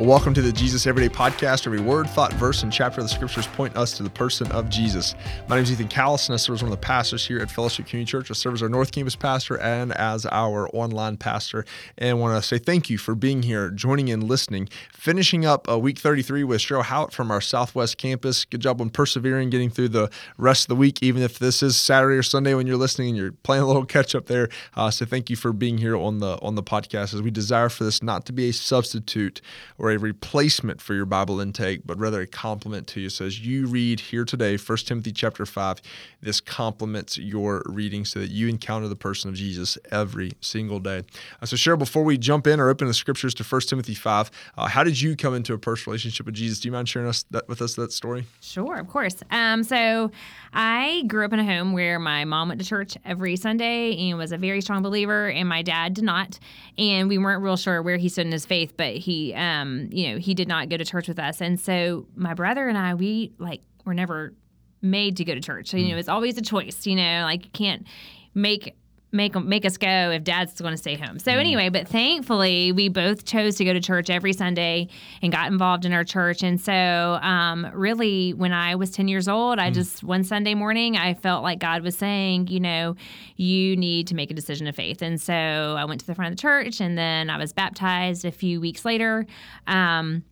Welcome to the Jesus Everyday Podcast. Every word, thought, verse, and chapter of the scriptures point us to the person of Jesus. My name is Ethan Callison. I serve as one of the pastors here at Fellowship Community Church. I serve as our North Campus pastor and as our online pastor. And I want to say thank you for being here, joining in, listening. Finishing up uh, week 33 with Cheryl Howitt from our Southwest campus. Good job on persevering, getting through the rest of the week, even if this is Saturday or Sunday when you're listening and you're playing a little catch up there. Uh, so thank you for being here on the on the podcast as we desire for this not to be a substitute or a replacement for your Bible intake, but rather a complement to you. So as you read here today, 1 Timothy chapter 5, this complements your reading so that you encounter the person of Jesus every single day. Uh, so Cheryl, before we jump in or open the scriptures to 1 Timothy 5, uh, how did you come into a personal relationship with Jesus? Do you mind sharing us that, with us that story? Sure, of course. Um, so I grew up in a home where my mom went to church every Sunday and was a very strong believer, and my dad did not. And we weren't real sure where he stood in his faith, but he, um, you know, he did not go to church with us. And so my brother and I, we like were never made to go to church. So, you know, mm. it's always a choice. You know, like you can't make make make us go if dad's going to stay home. So anyway, but thankfully we both chose to go to church every Sunday and got involved in our church. And so um, really, when I was ten years old, I just one Sunday morning I felt like God was saying, you know, you need to make a decision of faith. And so I went to the front of the church, and then I was baptized a few weeks later. Um,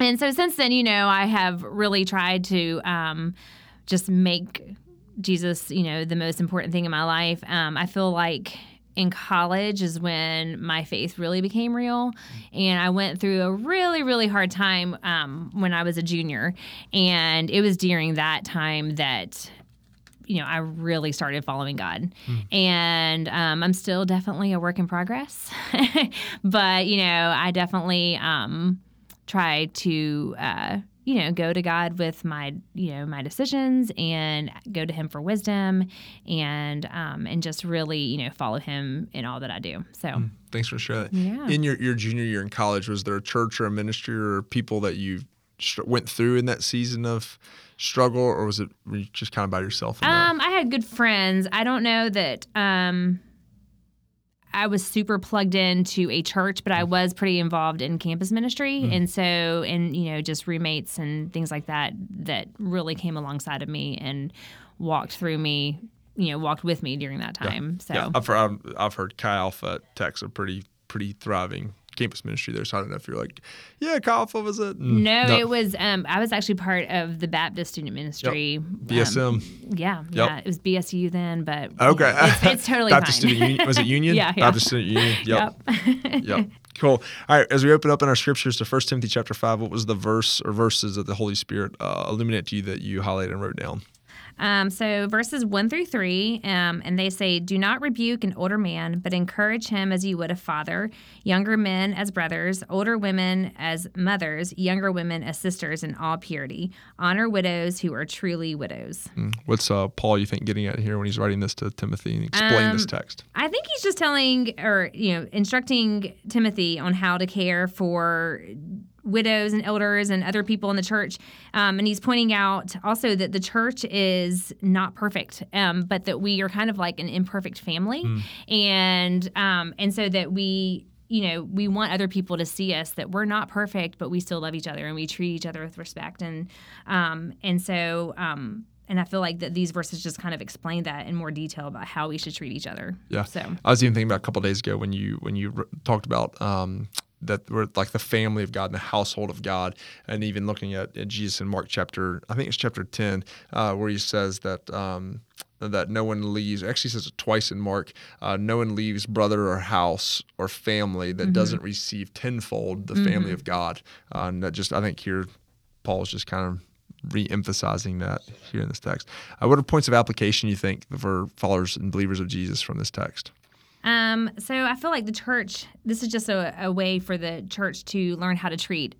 and so since then, you know, I have really tried to um, just make Jesus, you know, the most important thing in my life. Um, I feel like in college is when my faith really became real. And I went through a really, really hard time um, when I was a junior. And it was during that time that you know, I really started following God. And um, I'm still definitely a work in progress. but, you know, I definitely um, try to, uh, you know, go to God with my, you know, my decisions and go to Him for wisdom and, um, and just really, you know, follow Him in all that I do. So, Thanks for sharing that. Yeah. In your, your junior year in college, was there a church or a ministry or people that you went through in that season of struggle, or was it were you just kind of by yourself? Um, I had good friends. I don't know that um, I was super plugged into a church, but I mm. was pretty involved in campus ministry, mm. and so and you know just roommates and things like that that really came alongside of me and walked through me, you know, walked with me during that time. So Yeah, I've heard, I've heard Chi Alpha Tech's a pretty pretty thriving campus ministry there. So I don't know if you're like, yeah, Alpha was it? Mm, no, it was um, I was actually part of the Baptist Student Ministry. um, BSM. yeah, yeah, it was BSU then, but Okay, it's, it's totally Baptist fine. Student Union. Was it Union? Yeah, yeah. Baptist Student Union. Yep. Yep. yep. Cool. All right. As we open up in our scriptures to 1 Timothy chapter five, what was the verse or verses that the Holy Spirit uh, illuminate to you that you highlighted and wrote down? Um, so verses one through three, um, and they say, "Do not rebuke an older man, but encourage him as you would a father. Younger men as brothers, older women as mothers, younger women as sisters, in all purity. Honor widows who are truly widows." Mm. What's uh, Paul you think getting at here when he's writing this to Timothy and explaining this Um, text? I think he's just telling or you know instructing Timothy on how to care for widows and elders and other people in the church, um, and he's pointing out also that the church is not perfect, um, but that we are kind of like an imperfect family, and um, and so that we. You know, we want other people to see us that we're not perfect, but we still love each other and we treat each other with respect. And um, and so um, and I feel like that these verses just kind of explain that in more detail about how we should treat each other. Yeah. So I was even thinking about a couple days ago when you when you r- talked about um, that we're like the family of God and the household of God, and even looking at, at Jesus in Mark chapter, I think it's chapter ten, uh, where he says that. Um, that no one leaves. Actually, says it twice in Mark. Uh, no one leaves brother or house or family that doesn't receive tenfold the family of God. Uh, and that just, I think here, Paul's just kind of re-emphasizing that here in this text. Uh, what are points of application you think for followers and believers of Jesus from this text? Um, so I feel like the church, this is just a, a way for the church to learn how to treat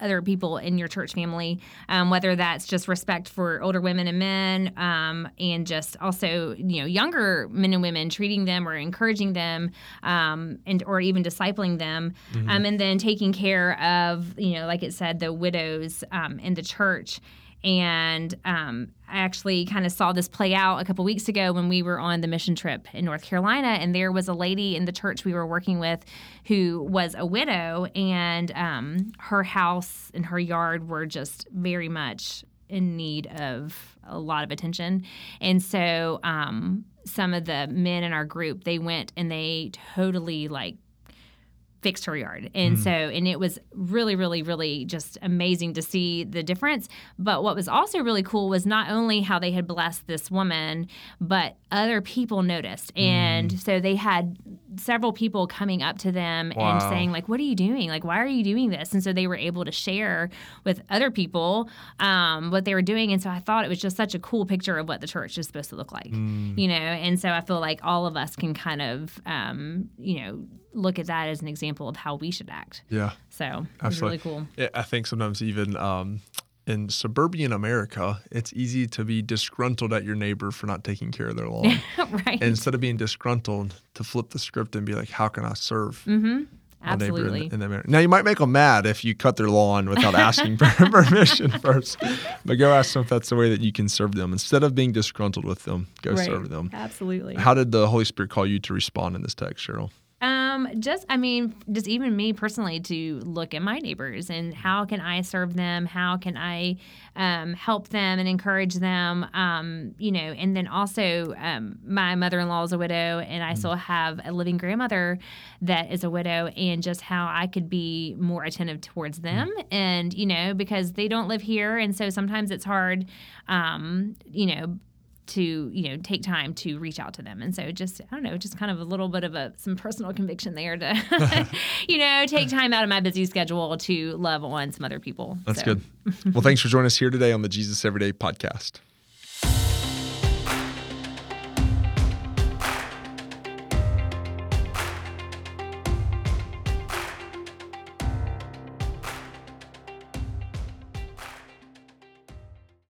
other people in your church family, um, whether that's just respect for older women and men, um, and just also you know younger men and women, treating them or encouraging them, um, and or even discipling them, Mm-hmm. um, and then taking care of you know like it said the widows um, in the church. And um, I actually kind of saw this play out a couple weeks ago when we were on the mission trip in North Carolina. And there was a lady in the church we were working with who was a widow, and um, her house and her yard were just very much in need of a lot of attention. And so um, some of the men in our group, they went and they totally like fixed her yard. And mm. so, and it was really, really, really just amazing to see the difference. But what was also really cool was not only how they had blessed this woman, but other people noticed. And mm. so they had several people coming up to them Wow. and saying, like, what are you doing? Like, why are you doing this? And so they were able to share with other people um, what they were doing. And so I thought it was just such a cool picture of what the church is supposed to look like, you know? And so I feel like all of us can kind of, um, you know, look at that as an example of how we should act. Yeah. So it was Absolutely. really cool. Yeah, I think sometimes even um, in suburban America, it's easy to be disgruntled at your neighbor for not taking care of their lawn. right. and instead of being disgruntled, to flip the script and be like, how can I serve mm-hmm. my neighbor in, Absolutely. in the Now, you might make them mad if you cut their lawn without asking for permission first, but go ask them if that's the way that you can serve them. Instead of being disgruntled with them, go Right. serve them. Absolutely. How did the Holy Spirit call you to respond in this text, Cheryl? Um, just I mean, just even me personally to look at my neighbors and how can I serve them? How can I um, help them and encourage them? Um, you know, and then also um, my mother-in-law is a widow, and I still have a living grandmother that is a widow, and just how I could be more attentive towards them, and you know, because they don't live here, and so sometimes it's hard, um, you know to you know take time to reach out to them and so just i don't know just kind of a little bit of a some personal conviction there to you know take time out of my busy schedule to love on some other people That's So. good. well, thanks for joining us here today on the Jesus Everyday podcast.